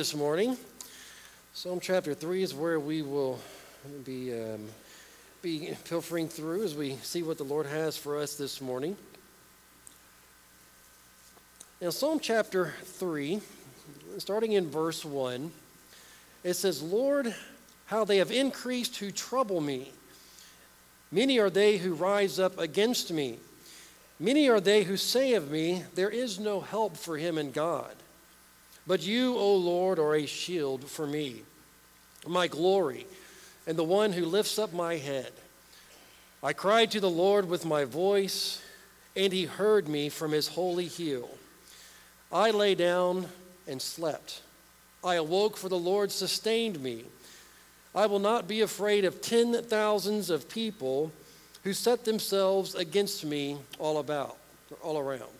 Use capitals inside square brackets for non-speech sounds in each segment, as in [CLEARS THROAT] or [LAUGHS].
this morning. Psalm chapter 3 is where we will be, um, be pilfering through as we see what the Lord has for us this morning. Now, Psalm chapter 3, starting in verse 1, it says, Lord, how they have increased who trouble me. Many are they who rise up against me. Many are they who say of me, There is no help for him in God. But you, O Lord, are a shield for me, my glory, and the one who lifts up my head. I cried to the Lord with my voice, and he heard me from his holy hill. I lay down and slept. I awoke, for the Lord sustained me. I will not be afraid of ten thousands of people who set themselves against me all about, all around.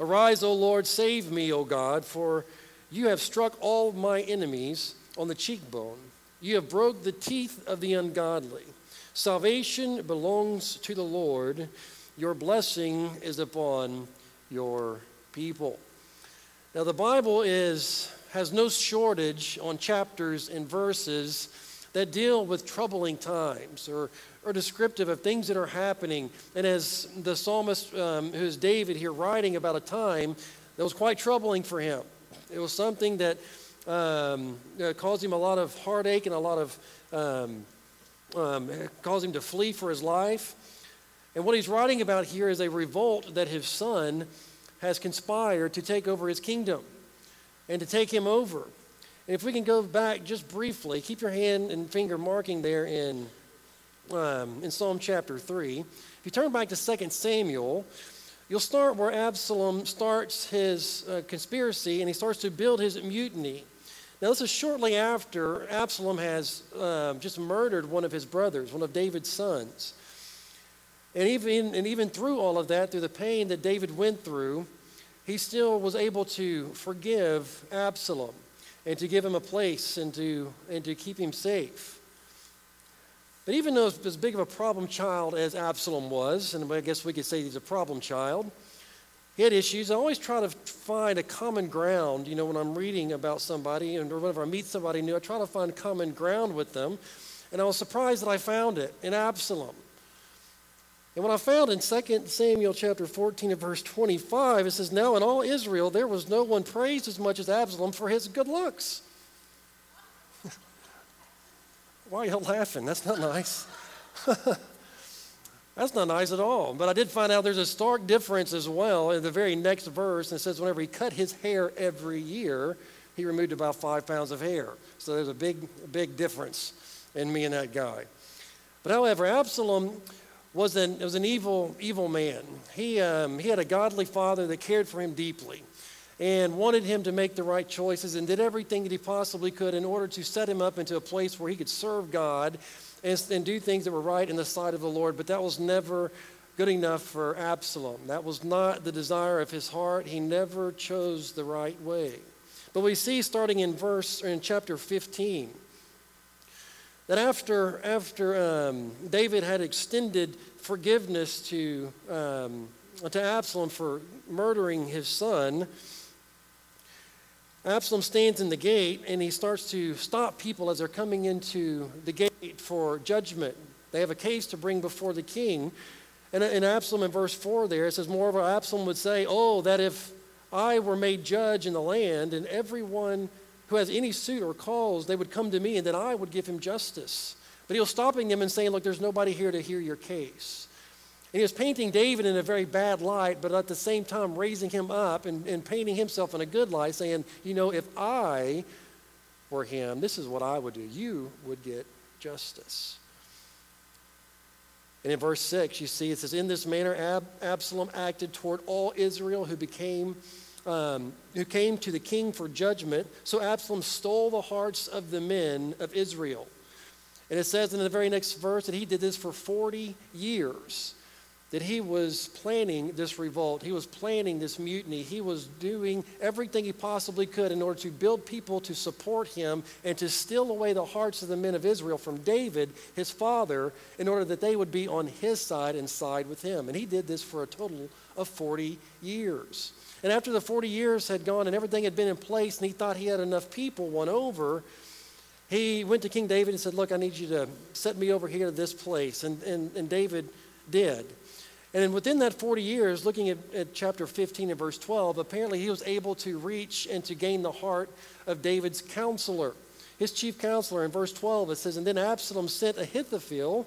Arise, O Lord, save me, O God, for you have struck all my enemies on the cheekbone. You have broke the teeth of the ungodly. Salvation belongs to the Lord. Your blessing is upon your people. Now the Bible is has no shortage on chapters and verses that deal with troubling times or are descriptive of things that are happening. And as the psalmist, um, who is David here, writing about a time that was quite troubling for him, it was something that um, uh, caused him a lot of heartache and a lot of um, um, caused him to flee for his life. And what he's writing about here is a revolt that his son has conspired to take over his kingdom and to take him over. If we can go back just briefly, keep your hand and finger marking there in um, in Psalm chapter 3. If you turn back to 2 Samuel, you'll start where Absalom starts his uh, conspiracy and he starts to build his mutiny. Now, this is shortly after Absalom has uh, just murdered one of his brothers, one of David's sons. And even, and even through all of that, through the pain that David went through, he still was able to forgive Absalom and to give him a place and to, and to keep him safe. But even though as big of a problem child as Absalom was, and I guess we could say he's a problem child, he had issues. I always try to find a common ground, you know, when I'm reading about somebody and or whenever I meet somebody new, I try to find common ground with them. And I was surprised that I found it in Absalom. And what I found in 2 Samuel chapter 14 and verse 25, it says, Now in all Israel there was no one praised as much as Absalom for his good looks. [LAUGHS] Why are you laughing? That's not nice. [LAUGHS] That's not nice at all. But I did find out there's a stark difference as well in the very next verse. And it says, whenever he cut his hair every year, he removed about five pounds of hair. So there's a big, big difference in me and that guy. But however, Absalom was an, was an evil, evil man. He, um, he had a godly father that cared for him deeply and wanted him to make the right choices and did everything that he possibly could in order to set him up into a place where he could serve God and, and do things that were right in the sight of the Lord. But that was never good enough for Absalom. That was not the desire of his heart. He never chose the right way. But we see starting in verse or in chapter 15 that after after um, David had extended forgiveness to um, to Absalom for murdering his son, Absalom stands in the gate and he starts to stop people as they're coming into the gate for judgment. They have a case to bring before the king. And in Absalom, in verse 4 there, it says, Moreover, Absalom would say, Oh, that if I were made judge in the land, and everyone who has any suit or cause, they would come to me, and then I would give him justice. But he was stopping them and saying, Look, there's nobody here to hear your case. And he was painting David in a very bad light, but at the same time raising him up and, and painting himself in a good light, saying, You know, if I were him, this is what I would do. You would get justice. And in verse 6, you see it says, In this manner Ab- Absalom acted toward all Israel who became. Um, who came to the king for judgment. So Absalom stole the hearts of the men of Israel. And it says in the very next verse that he did this for 40 years. that he was planning this revolt. He was planning this mutiny. He was doing everything he possibly could in order to build people to support him and to steal away the hearts of the men of Israel from David, his father, in order that they would be on his side and side with him. And he did this for a total of 40 years. And after the 40 years had gone and everything had been in place and he thought he had enough people won over, he went to King David and said, Look, I need you to set me over here to this place. And, and, and David did. And within that 40 years, looking at, at, chapter 15 and verse 12, apparently he was able to reach and to gain the heart of David's counselor. His chief counselor, in verse 12, it says, And then Absalom sent Ahithophel,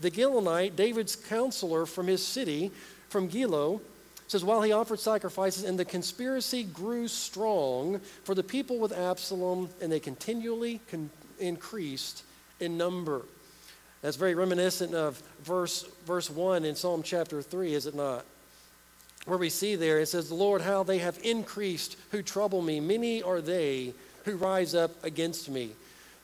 the Gilonite, David's counselor from his city, from Giloh. Says, While he offered sacrifices, and the conspiracy grew strong for the people with Absalom, and they continually con- increased in number. That's very reminiscent of verse, verse 1 in Psalm chapter 3, is it not? Where we see there, it says, The Lord, how they have increased who trouble me. Many are they who rise up against me.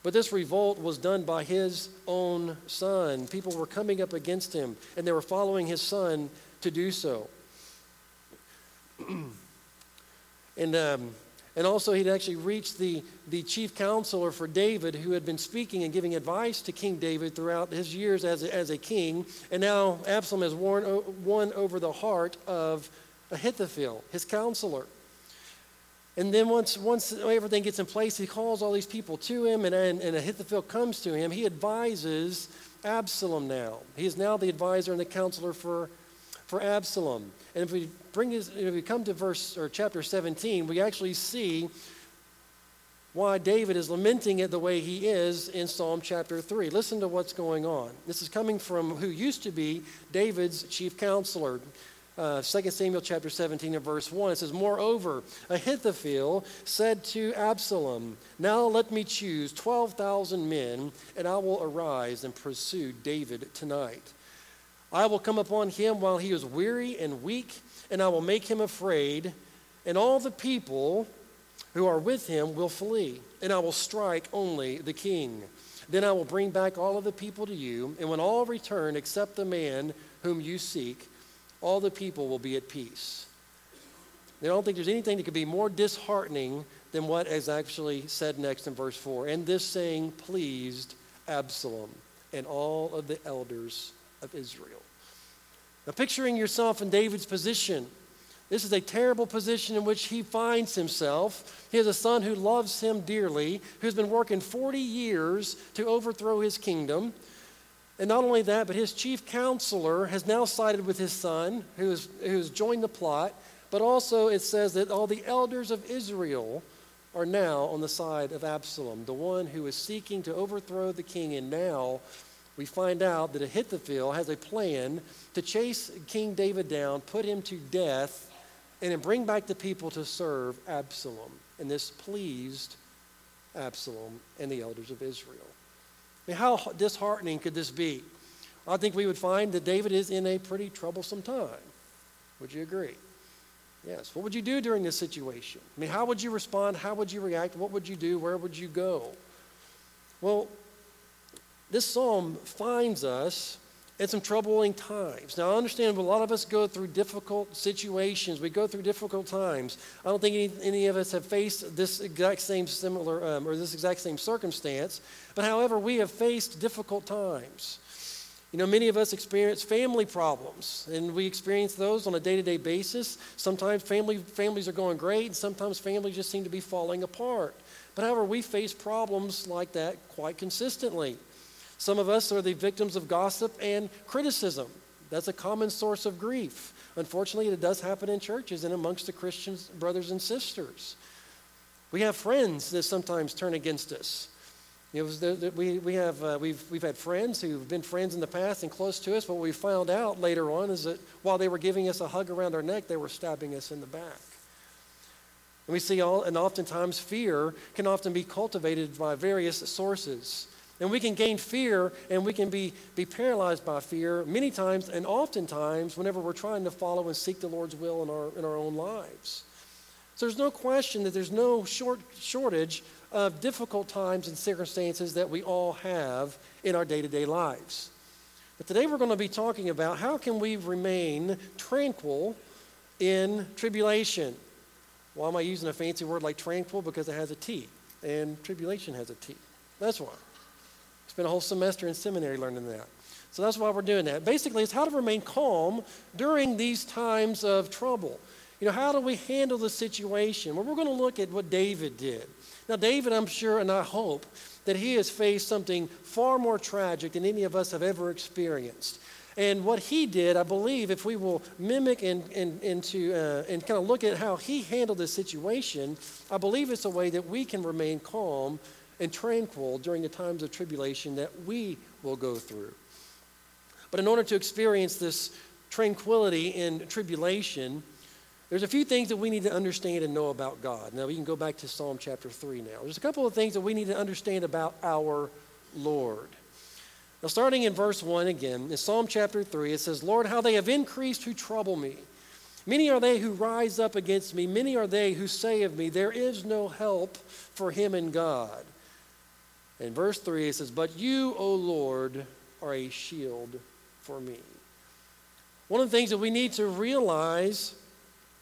But this revolt was done by his own son. People were coming up against him, and they were following his son to do so. [CLEARS THROAT] and um, and also, he'd actually reached the, the chief counselor for David, who had been speaking and giving advice to King David throughout his years as a, as a king. And now Absalom has won, won over the heart of Ahithophel, his counselor. And then once, once everything gets in place, he calls all these people to him, and, and, and Ahithophel comes to him. He advises Absalom now. He is now the advisor and the counselor for, for Absalom. And if we bring this, if we come to verse or chapter 17, we actually see why David is lamenting it the way he is in Psalm chapter 3. Listen to what's going on. This is coming from who used to be David's chief counselor. Uh, 2 Samuel chapter 17 and verse 1. It says, Moreover, Ahithophel said to Absalom, Now let me choose 12,000 men, and I will arise and pursue David tonight. I will come upon him while he is weary and weak, and I will make him afraid, and all the people who are with him will flee, and I will strike only the king. Then I will bring back all of the people to you, and when all return except the man whom you seek, all the people will be at peace. I don't think there's anything that could be more disheartening than what is actually said next in verse 4. And this saying pleased Absalom and all of the elders of Israel. Now, picturing yourself in David's position, this is a terrible position in which he finds himself. He has a son who loves him dearly, who's been working 40 years to overthrow his kingdom. And not only that, but his chief counselor has now sided with his son, who has, who joined the plot. But also, it says that all the elders of Israel are now on the side of Absalom, the one who is seeking to overthrow the king and now we find out that Ahithophel has a plan to chase King David down, put him to death, and then bring back the people to serve Absalom. And this pleased Absalom and the elders of Israel. I mean, how disheartening could this be? I think we would find that David is in a pretty troublesome time. Would you agree? Yes. What would you do during this situation? I mean, how would you respond? How would you react? What would you do? Where would you go? Well, this psalm finds us at some troubling times. Now, I understand a lot of us go through difficult situations. We go through difficult times. I don't think any, any of us have faced this exact same similar um, or this exact same circumstance. But however, we have faced difficult times. You know, many of us experience family problems, and we experience those on a day-to-day basis. Sometimes family families are going great, and sometimes families just seem to be falling apart. But however, we face problems like that quite consistently. Some of us are the victims of gossip and criticism. That's a common source of grief. Unfortunately, it does happen in churches and amongst the Christians, brothers and sisters. We have friends that sometimes turn against us. You know, we, we have, uh, we've, we've had friends who've been friends in the past and close to us, but what we found out later on is that while they were giving us a hug around our neck, they were stabbing us in the back. And we see all, and oftentimes fear can often be cultivated by various sources. And we can gain fear and we can be, be paralyzed by fear many times and oftentimes whenever we're trying to follow and seek the Lord's will in our, in our own lives. So there's no question that there's no short, shortage of difficult times and circumstances that we all have in our day to day lives. But today we're going to be talking about how can we remain tranquil in tribulation. Why am I using a fancy word like tranquil? Because it has a T, and tribulation has a T. That's why. Spent a whole semester in seminary learning that. So that's why we're doing that. Basically, it's how to remain calm during these times of trouble. You know, how do we handle the situation? Well, we're going to look at what David did. Now, David, I'm sure and I hope that he has faced something far more tragic than any of us have ever experienced. And what he did, I believe, if we will mimic and, and, and, to, uh, and kind of look at how he handled the situation, I believe it's a way that we can remain calm and tranquil during the times of tribulation that we will go through. But in order to experience this tranquility in tribulation, there's a few things that we need to understand and know about God. Now, we can go back to Psalm chapter 3 now. There's a couple of things that we need to understand about our Lord. Now, starting in verse 1 again, in Psalm chapter 3, it says, Lord, how they have increased who trouble me. Many are they who rise up against me. Many are they who say of me, There is no help for him in God. In verse 3, it says, But you, O Lord, are a shield for me. One of the things that we need to realize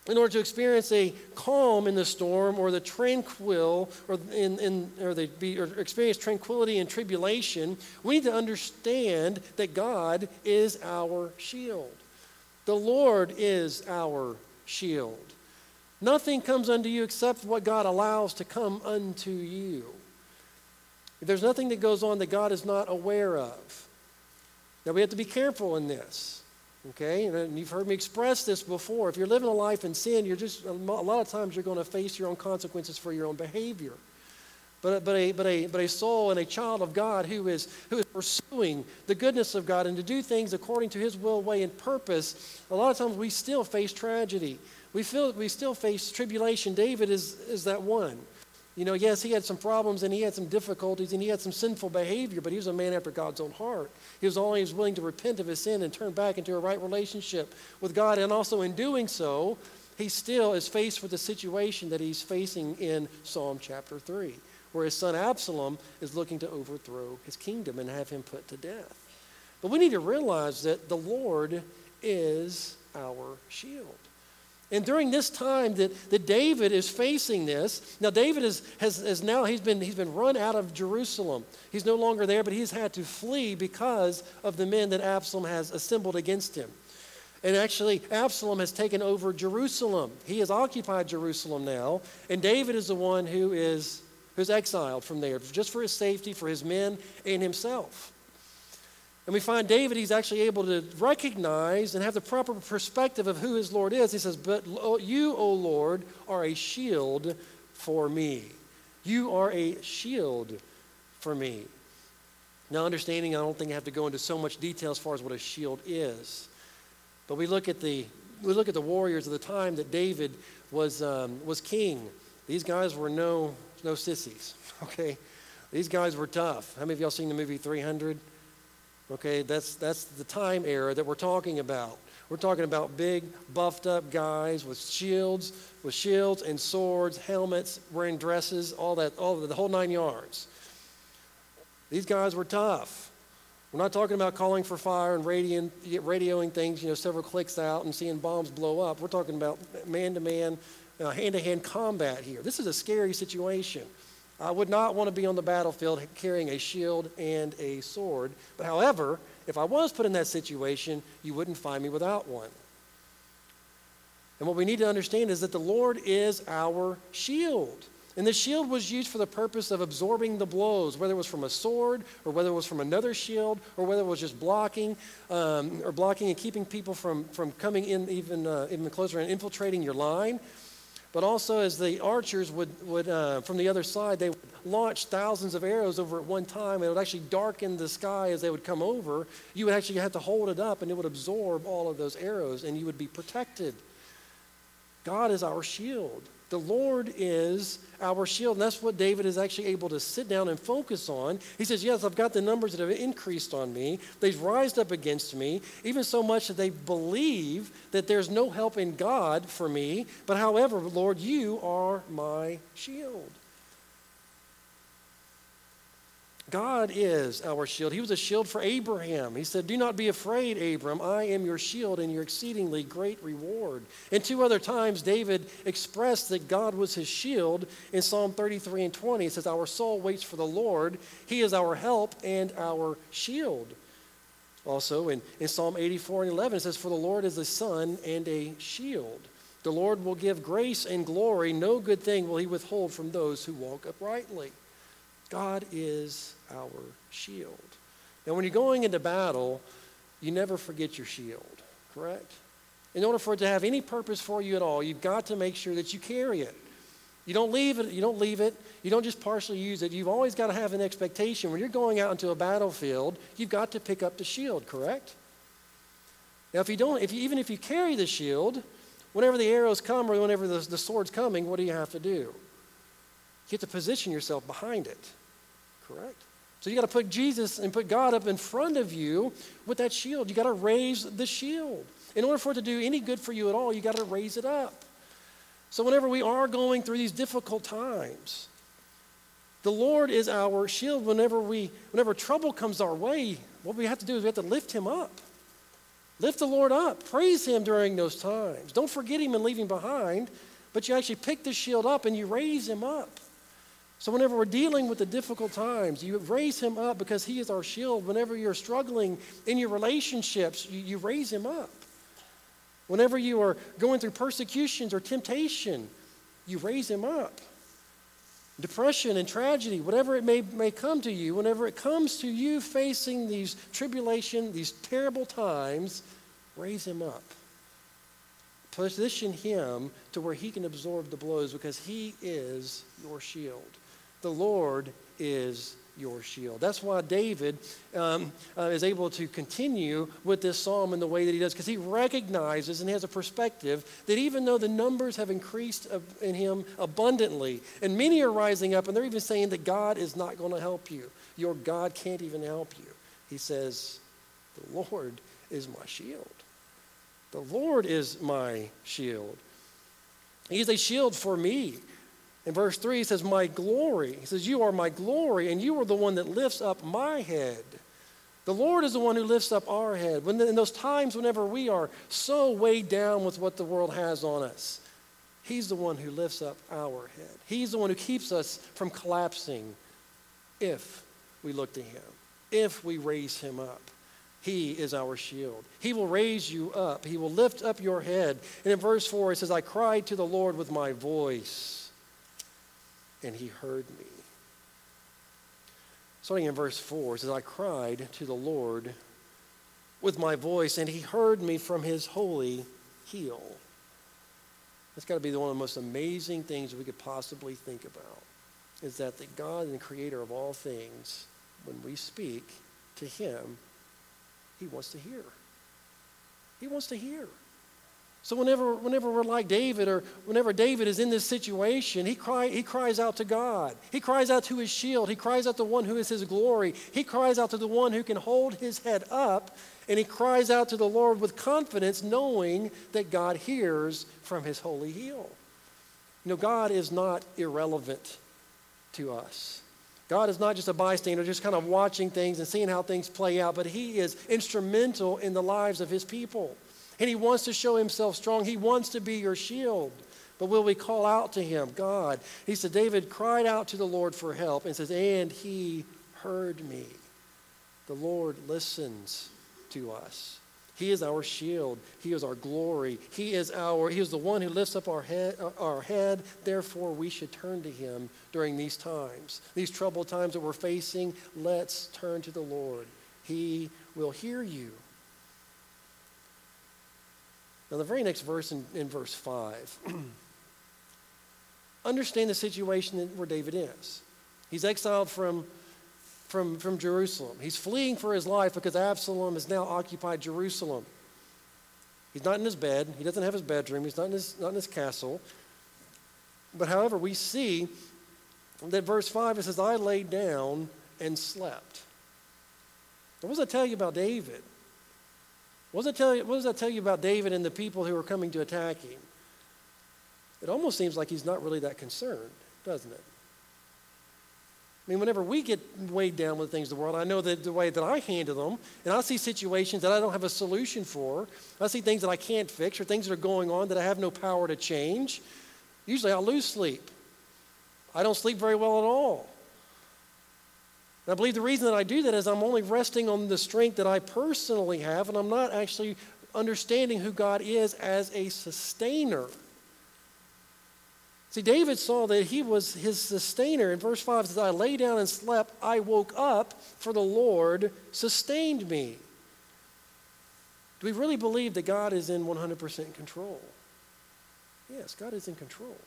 in order to experience a calm in the storm or the tranquil or in, in or, the, or experience tranquility in tribulation we need to understand that god is our shield. The lord is our shield. Nothing comes unto you except what god allows to come unto you there's nothing that goes on that god is not aware of now, we have to be careful in this. Okay, and you've heard me express this before. If you're living a life in sin, you're just a lot of times you're going to face your own consequences for your own behavior. But, but, a, but, a, but a soul and a child of God who is, who is pursuing the goodness of God and to do things according to his will, way, and purpose, a lot of times we still face tragedy. We, feel, we still face tribulation. David is, is that one. You know, yes, he had some problems and he had some difficulties and he had some sinful behavior, but he was a man after God's own heart. He was always willing to repent of his sin and turn back into a right relationship with God. And also, in doing so, he still is faced with the situation that he's facing in Psalm chapter 3, where his son Absalom is looking to overthrow his kingdom and have him put to death. But we need to realize that the Lord is our shield. And during this time that, that David is facing this, now David is, has, has now, he's been, he's been run out of Jerusalem. He's no longer there, but he's had to flee because of the men that Absalom has assembled against him. And actually, Absalom has taken over Jerusalem. He has occupied Jerusalem now, and David is the one who is who's exiled from there, just for his safety, for his men, and himself. And we find David, he's actually able to recognize and have the proper perspective of who his Lord is. He says, But you, O Lord, are a shield for me. You are a shield for me. Now, understanding, I don't think I have to go into so much detail as far as what a shield is. But we look at the, we look at the warriors of the time that David was, um, was king. These guys were no, no sissies, [LAUGHS] okay? These guys were tough. How many of y'all seen the movie 300? Okay, that's, that's the time era that we're talking about. We're talking about big, buffed up guys with shields, with shields and swords, helmets, wearing dresses, all that, all the, the whole nine yards. These guys were tough. We're not talking about calling for fire and radioing, radioing things, you know, several clicks out and seeing bombs blow up. We're talking about man to man, uh, hand to hand combat here. This is a scary situation. I would not want to be on the battlefield carrying a shield and a sword. But however, if I was put in that situation, you wouldn't find me without one. And what we need to understand is that the Lord is our shield. And the shield was used for the purpose of absorbing the blows, whether it was from a sword or whether it was from another shield or whether it was just blocking um, or blocking and keeping people from, from coming in even, uh, even closer and infiltrating your line. But also, as the archers would, would uh, from the other side, they would launch thousands of arrows over at one time. It would actually darken the sky as they would come over. You would actually have to hold it up, and it would absorb all of those arrows, and you would be protected. God is our shield. The Lord is our shield. And that's what David is actually able to sit down and focus on. He says, Yes, I've got the numbers that have increased on me. They've rised up against me, even so much that they believe that there's no help in God for me. But however, Lord, you are my shield. God is our shield. He was a shield for Abraham. He said, Do not be afraid, Abram. I am your shield and your exceedingly great reward. And two other times, David expressed that God was his shield in Psalm 33 and 20. It says, Our soul waits for the Lord. He is our help and our shield. Also, in, in Psalm 84 and 11, it says, For the Lord is a sun and a shield. The Lord will give grace and glory. No good thing will he withhold from those who walk uprightly. God is our shield. Now, when you're going into battle, you never forget your shield, correct? In order for it to have any purpose for you at all, you've got to make sure that you carry it. You don't leave it, you don't leave it, you don't just partially use it. You've always got to have an expectation. When you're going out into a battlefield, you've got to pick up the shield, correct? Now, if you don't, if you, even if you carry the shield, whenever the arrows come or whenever the, the sword's coming, what do you have to do? You have to position yourself behind it. Correct? So you got to put Jesus and put God up in front of you with that shield. You got to raise the shield. In order for it to do any good for you at all, you got to raise it up. So whenever we are going through these difficult times, the Lord is our shield. Whenever we whenever trouble comes our way, what we have to do is we have to lift him up. Lift the Lord up. Praise him during those times. Don't forget him and leave him behind, but you actually pick the shield up and you raise him up. So, whenever we're dealing with the difficult times, you raise him up because he is our shield. Whenever you're struggling in your relationships, you, you raise him up. Whenever you are going through persecutions or temptation, you raise him up. Depression and tragedy, whatever it may, may come to you, whenever it comes to you facing these tribulation, these terrible times, raise him up. Position him to where he can absorb the blows because he is your shield. The Lord is your shield. That's why David um, uh, is able to continue with this psalm in the way that he does, because he recognizes and has a perspective that even though the numbers have increased in him abundantly, and many are rising up, and they're even saying that God is not going to help you, your God can't even help you. He says, The Lord is my shield. The Lord is my shield. He's a shield for me. In verse 3, he says, My glory. He says, You are my glory, and you are the one that lifts up my head. The Lord is the one who lifts up our head. When, in those times, whenever we are so weighed down with what the world has on us, He's the one who lifts up our head. He's the one who keeps us from collapsing if we look to Him, if we raise Him up. He is our shield. He will raise you up. He will lift up your head. And in verse 4, it says, I cried to the Lord with my voice and he heard me. Starting in verse 4, it says, I cried to the Lord with my voice, and he heard me from his holy hill. That's got to be one of the most amazing things we could possibly think about. Is that the God and creator of all things, when we speak to him, he wants to hear. He wants to hear. So whenever, whenever we're like David, or whenever David is in this situation, he, cry, he cries out to God. He cries out to his shield. He cries out to the one who is his glory. He cries out to the one who can hold his head up. And he cries out to the Lord with confidence, knowing that God hears from his holy hill. You know, God is not irrelevant to us. God is not just a bystander, just kind of watching things and seeing how things play out, but He is instrumental in the lives of His people. And he wants to show himself strong. He wants to be your shield. But will we call out to him, God? He said, David cried out to the Lord for help and says, And he heard me. The Lord listens to us. He is our shield. He is our glory. He is our He is the one who lifts up our head our head. Therefore we should turn to him during these times. These troubled times that we're facing, let's turn to the Lord. He will hear you. Now, the very next verse in, in verse 5, [CLEARS THROAT] understand the situation where David is. He's exiled from, from, from Jerusalem. He's fleeing for his life because Absalom has now occupied Jerusalem. He's not in his bed. He doesn't have his bedroom. He's not in his, not in his castle. But however, we see that verse 5 it says, I laid down and slept. What does that tell you about David? What does, you, what does that tell you about David and the people who are coming to attack him? It almost seems like he's not really that concerned, doesn't it? I mean, whenever we get weighed down with things of the world, I know that the way that I handle them, and I see situations that I don't have a solution for. I see things that I can't fix or things that are going on that I have no power to change. Usually I lose sleep. I don't sleep very well at all. And I believe the reason that I do that is I'm only resting on the strength that I personally have, and I'm not actually understanding who God is as a sustainer. See, David saw that he was his sustainer. In verse 5 it says, I lay down and slept, I woke up, for the Lord sustained me. Do we really believe that God is in 100% control? Yes, God is in control.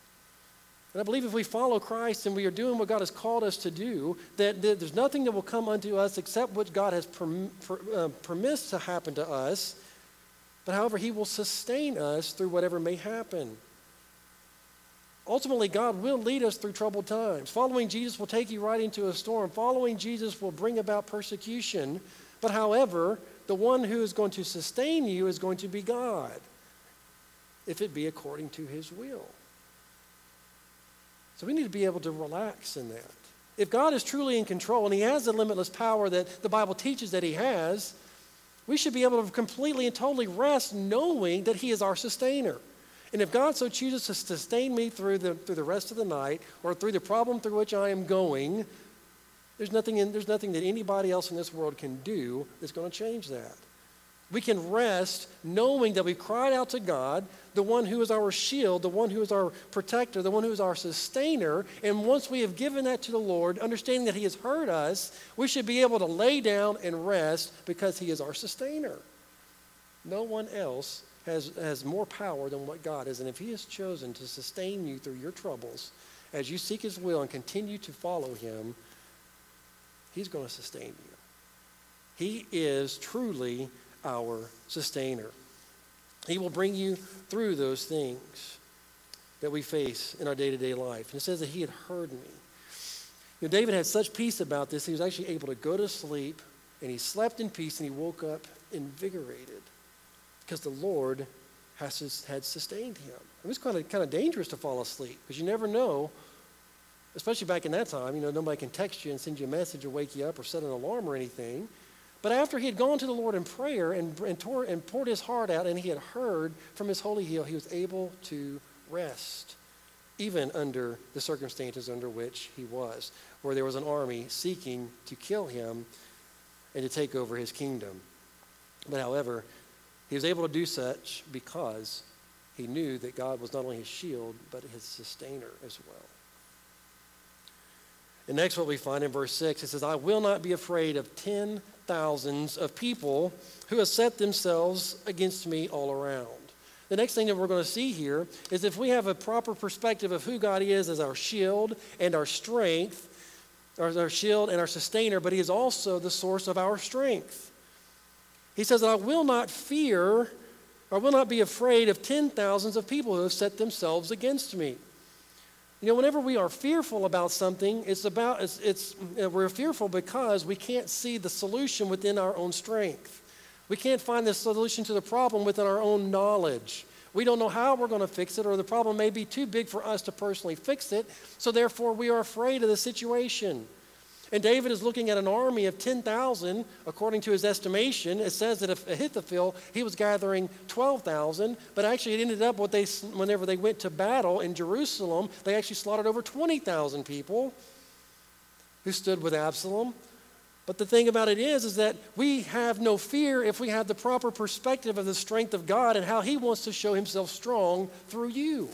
And I believe if we follow Christ and we are doing what God has called us to do, that, that there's nothing that will come unto us except what God has perm, per, uh, to happen to us. But however, He will sustain us through whatever may happen. Ultimately, God will lead us through troubled times. Following Jesus will take you right into a storm. Following Jesus will bring about persecution. But however, the one who is going to sustain you is going to be God, if it be according to his will. So we need to be able to relax in that. If God is truly in control and he has the limitless power that the Bible teaches that he has, we should be able to completely and totally rest knowing that he is our sustainer. And if God so chooses to sustain me through the, through the rest of the night or through the problem through which I am going, there's nothing, in, there's nothing that anybody else in this world can do that's going to change that. We can rest knowing that we cried out to God, the one who is our shield, the one who is our protector, the one who is our sustainer. And once we have given that to the Lord, understanding that He has heard us, we should be able to lay down and rest because He is our sustainer. No one else has, has more power than what God is. And if He has chosen to sustain you through your troubles as you seek His will and continue to follow Him, He's going to sustain you. He is truly our sustainer. He will bring you through those things that we face in our day to day life. And it says that He had heard me. You know, David had such peace about this, he was actually able to go to sleep and he slept in peace and he woke up invigorated because the Lord has, had sustained him. It was kind of, kind of dangerous to fall asleep because you never know, especially back in that time, you know, nobody can text you and send you a message or wake you up or set an alarm or anything. But after he had gone to the Lord in prayer and, and, tore, and poured his heart out and he had heard from his holy hill, he was able to rest, even under the circumstances under which he was, where there was an army seeking to kill him and to take over his kingdom. But however, he was able to do such because he knew that God was not only his shield, but his sustainer as well. And next, what we find in verse 6, it says, I will not be afraid of ten thousands of people who have set themselves against me all around. The next thing that we're going to see here is if we have a proper perspective of who God is as our shield and our strength, or our shield and our sustainer, but He is also the source of our strength. He says, I will not fear, I will not be afraid of ten thousands of people who have set themselves against me. You know, whenever we are fearful about something, it's about, it's, it's we're fearful because we can't see the solution within our own strength. We can't find the solution to the problem within our own knowledge. We don't know how we're going to fix it, or the problem may be too big for us to personally fix it, so therefore we are afraid of the situation. And David is looking at an army of 10,000, according to his estimation. It says that if Ahithophel, he was gathering 12,000, but actually it ended up what they, whenever they went to battle in Jerusalem, they actually slaughtered over 20,000 people who stood with Absalom. But the thing about it is, is that we have no fear if we have the proper perspective of the strength of God and how he wants to show himself strong through you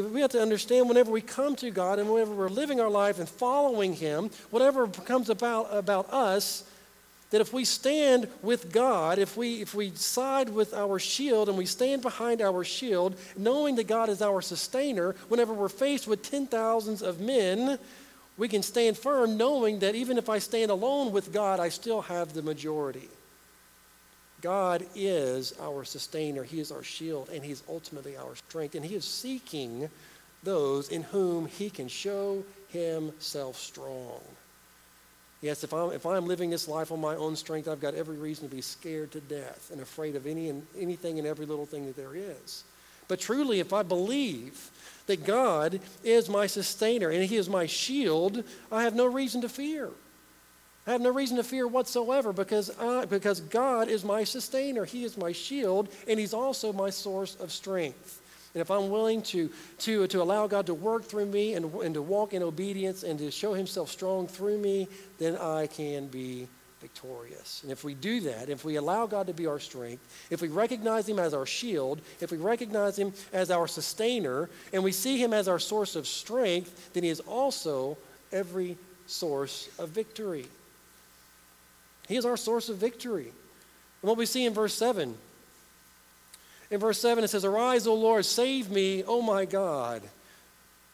we have to understand whenever we come to God and whenever we're living our life and following Him, whatever comes about about us, that if we stand with God, if we if we side with our shield and we stand behind our shield, knowing that God is our sustainer, whenever we're faced with ten thousands of men, we can stand firm, knowing that even if I stand alone with God, I still have the majority. God is our sustainer, He is our shield, and He's ultimately our strength. And He is seeking those in whom He can show Himself strong. Yes, if I'm, if I'm living this life on my own strength, I've got every reason to be scared to death and afraid of any and anything and every little thing that there is. But truly, if I believe that God is my sustainer and He is my shield, I have no reason to fear. I have no reason to fear whatsoever because, I, because God is my sustainer. He is my shield, and He's also my source of strength. And if I'm willing to, to, to allow God to work through me and, and to walk in obedience and to show Himself strong through me, then I can be victorious. And if we do that, if we allow God to be our strength, if we recognize Him as our shield, if we recognize Him as our sustainer, and we see Him as our source of strength, then He is also every source of victory. He is our source of victory. And what we see in verse 7 in verse 7 it says, Arise, O Lord, save me, O my God.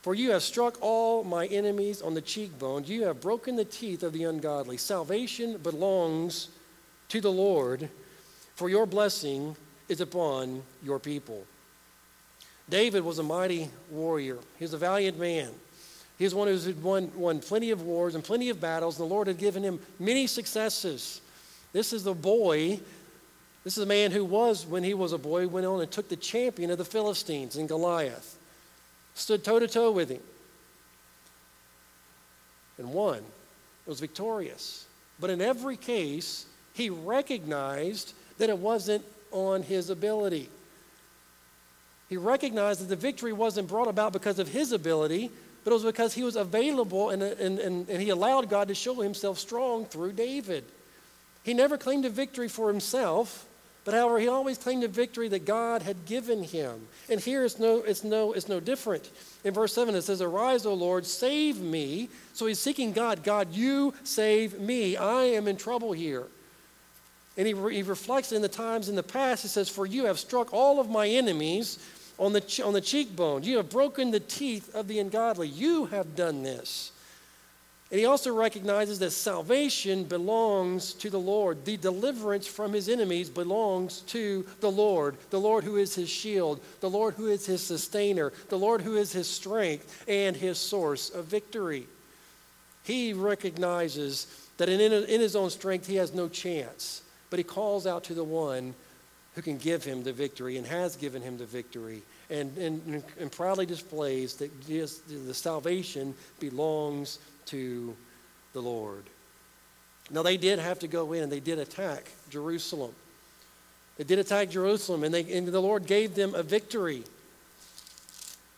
For you have struck all my enemies on the cheekbone. You have broken the teeth of the ungodly. Salvation belongs to the Lord, for your blessing is upon your people. David was a mighty warrior. He was a valiant man. He was one who had won, won plenty of wars and plenty of battles, and the Lord had given him many successes. This is the boy, this is a man who was, when he was a boy, went on and took the champion of the Philistines in Goliath, stood toe to toe with him, and won. It was victorious. But in every case, he recognized that it wasn't on his ability. He recognized that the victory wasn't brought about because of his ability, but it was because he was available and, and, and, and he allowed God to show himself strong through David. He never claimed a victory for himself, but however, he always claimed a victory that God had given him. And here it's no, it's no, it's no different. In verse 7, it says, Arise, O Lord, save me. So he's seeking God. God, you save me. I am in trouble here. And he, he reflects in the times in the past. He says, For you have struck all of my enemies on the, on the cheekbone. You have broken the teeth of the ungodly. You have done this. And he also recognizes that salvation belongs to the Lord. The deliverance from his enemies belongs to the Lord, the Lord who is his shield, the Lord who is his sustainer, the Lord who is his strength and his source of victory. He recognizes that in, in his own strength he has no chance, but he calls out to the one who can give him the victory and has given him the victory and, and, and proudly displays that the salvation belongs to the Lord. Now, they did have to go in and they did attack Jerusalem. They did attack Jerusalem, and, they, and the Lord gave them a victory.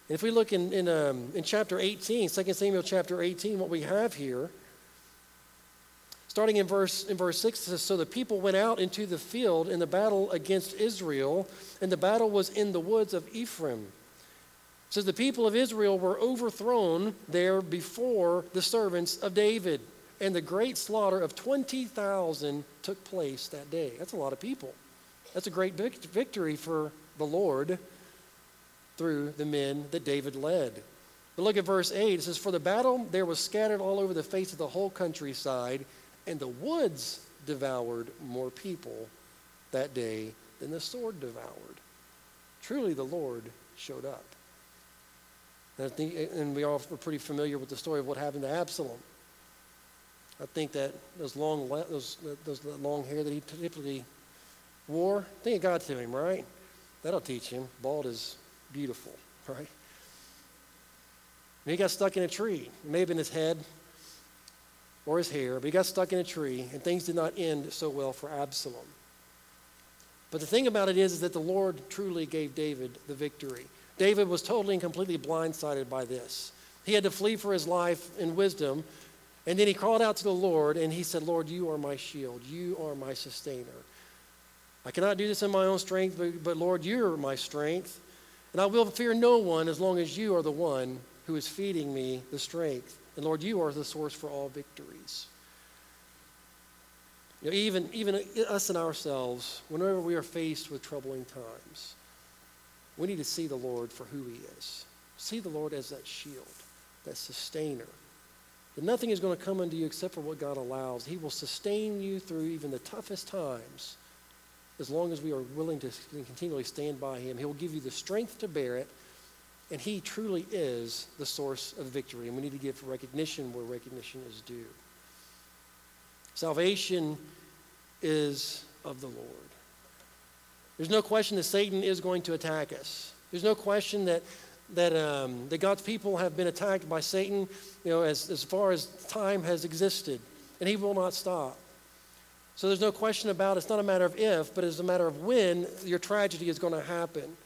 And if we look in, in, um, in chapter 18, 2 Samuel chapter 18, what we have here Starting in verse, in verse 6, it says, So the people went out into the field in the battle against Israel, and the battle was in the woods of Ephraim. It says, The people of Israel were overthrown there before the servants of David, and the great slaughter of 20,000 took place that day. That's a lot of people. That's a great victory for the Lord through the men that David led. But look at verse 8. It says, For the battle there was scattered all over the face of the whole countryside and the woods devoured more people that day than the sword devoured. Truly, the Lord showed up. And, think, and we all are pretty familiar with the story of what happened to Absalom. I think that those long, those, those long hair that he typically wore, I think it got to him, right? That'll teach him. Bald is beautiful, [LAUGHS] right? And he got stuck in a tree. It may have been his head, or his hair, but he got stuck in a tree, and things did not end so well for Absalom. But the thing about it is, is that the Lord truly gave David the victory. David was totally and completely blindsided by this. He had to flee for his life in wisdom, and then he called out to the Lord, and he said, Lord, you are my shield, you are my sustainer. I cannot do this in my own strength, but, but Lord, you're my strength. And I will fear no one as long as you are the one who is feeding me the strength. And Lord, you are the source for all victories. You know, even, even us and ourselves, whenever we are faced with troubling times, we need to see the Lord for who he is. See the Lord as that shield, that sustainer. That nothing is going to come unto you except for what God allows. He will sustain you through even the toughest times as long as we are willing to continually stand by him. He will give you the strength to bear it and he truly is the source of victory. And we need to give recognition where recognition is due. Salvation is of the Lord. There's no question that Satan is going to attack us. There's no question that, that, um, that God's people have been attacked by Satan, you know, as, as far as time has existed, and he will not stop. So there's no question about it. It's not a matter of if, but it's a matter of when your tragedy is going to happen.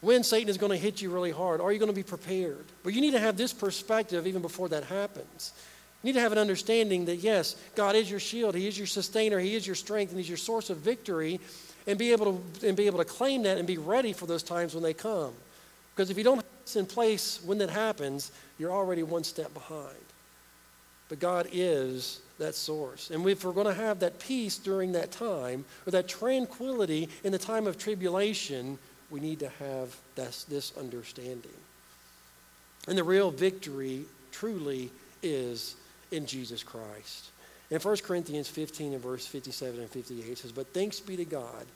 When Satan is going to hit you really hard. Are you going to be prepared? But you need to have this perspective even before that happens. You need to have an understanding that, yes, God is your shield, He is your sustainer, He is your strength, and He's your source of victory, and be able to, and be able to claim that and be ready for those times when they come. Because if you don't have this in place when that happens, you're already one step behind. But God is that source. And if we're going to have that peace during that time, or that tranquility in the time of tribulation, we need to have this, this understanding. And the real victory truly is in Jesus Christ. In 1 Corinthians 15 and verse 57 and 58 it says, But thanks be to God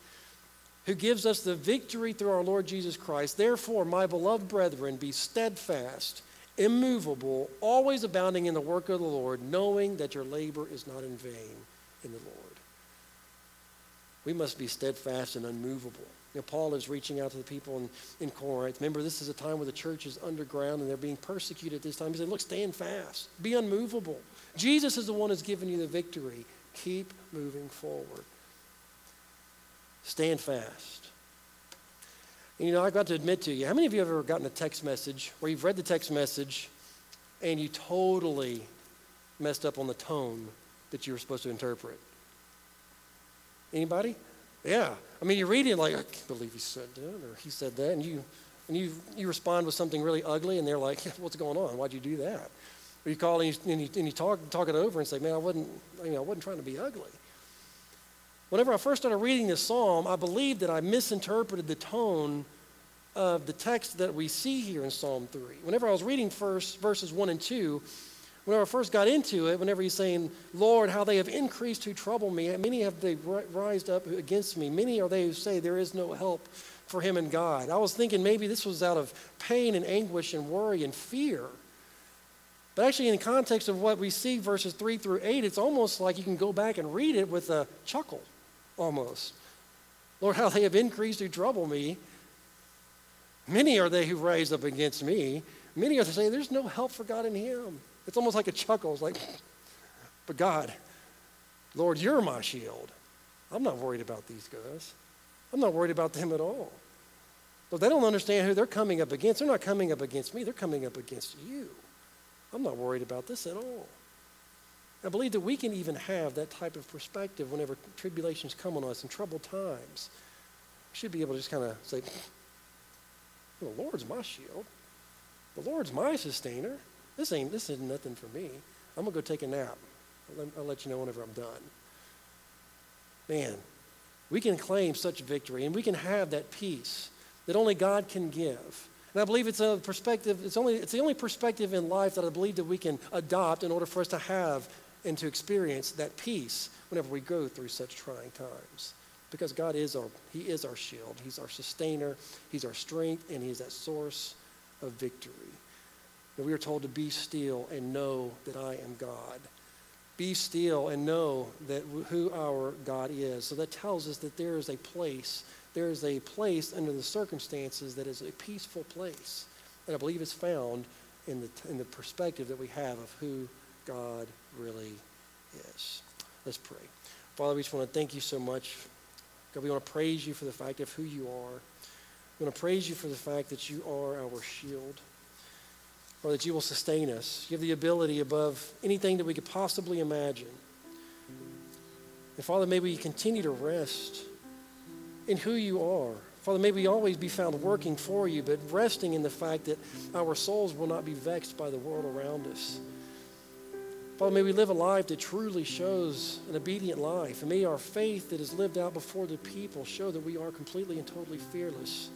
who gives us the victory through our Lord Jesus Christ. Therefore, my beloved brethren, be steadfast immovable, always abounding in the work of the Lord, knowing that your labor is not in vain in the Lord. We must be steadfast and unmovable. You know, Paul is reaching out to the people in, in Corinth. Remember, this is a time where the church is underground and they're being persecuted at this time. He said, Look, stand fast, be unmovable. Jesus is the one who's given you the victory. Keep moving forward. Stand fast. And, you know, I've got to admit to you, how many of you have ever gotten a text message where you've read the text message and you totally messed up on the tone that you were supposed to interpret? Anybody? Yeah. I mean, you read it like, I can't believe he said that, or he said that, and you and you you respond with something really ugly, and they're like, [LAUGHS] "What's going on? Why'd you do that?" Or you call and you, and you, and you talk talk it over and say, "Man, I wasn't you know, I wasn't trying to be ugly." Whenever I first started reading this psalm, I believed that I misinterpreted the tone of the text that we see here in Psalm 3. Whenever I was reading first verses 1 and 2, whenever I first got into it, whenever he's saying, Lord, how they have increased who trouble me, many have they rised up against me, many are they who say there is no help for him in God. I was thinking maybe this was out of pain and anguish and worry and fear. But actually, in the context of what we see, verses 3 through 8, it's almost like you can go back and read it with a chuckle almost. Lord, how they have increased who trouble me. Many are they who rise up against me. Many are they say, There's no help for God in him. It's almost like a chuckle. It's like, but God, Lord, you're my shield. I'm not worried about these guys. I'm not worried about them at all. But they don't understand who they're coming up against. They're not coming up against me, they're coming up against you. I'm not worried about this at all. I believe that we can even have that type of perspective whenever tribulations come on us and troubled times. We should be able to just kind of say, the Lord's my shield. The Lord's my sustainer. This ain't this is nothing for me. I'm gonna go take a nap. I'll I'll let you know whenever I'm done. Man, we can claim such victory and we can have that peace that only God can give. And I believe it's a perspective, it's only it's the only perspective in life that I believe that we can adopt in order for us to have and to experience that peace whenever we go through such trying times. Because God is our, He is our shield. He's our sustainer. He's our strength, and He's that source of victory. And we are told to be still and know that I am God. Be still and know that who our God is. So that tells us that there is a place, there is a place under the circumstances that is a peaceful place. And I believe is found in the, in the perspective that we have of who God really is. Let's pray. Father, we just want to thank you so much God, we want to praise you for the fact of who you are. We want to praise you for the fact that you are our shield, or that you will sustain us. You have the ability above anything that we could possibly imagine. And Father, may we continue to rest in who you are. Father, may we always be found working for you, but resting in the fact that our souls will not be vexed by the world around us. Father, may we live a life that truly shows an obedient life. And may our faith that is lived out before the people show that we are completely and totally fearless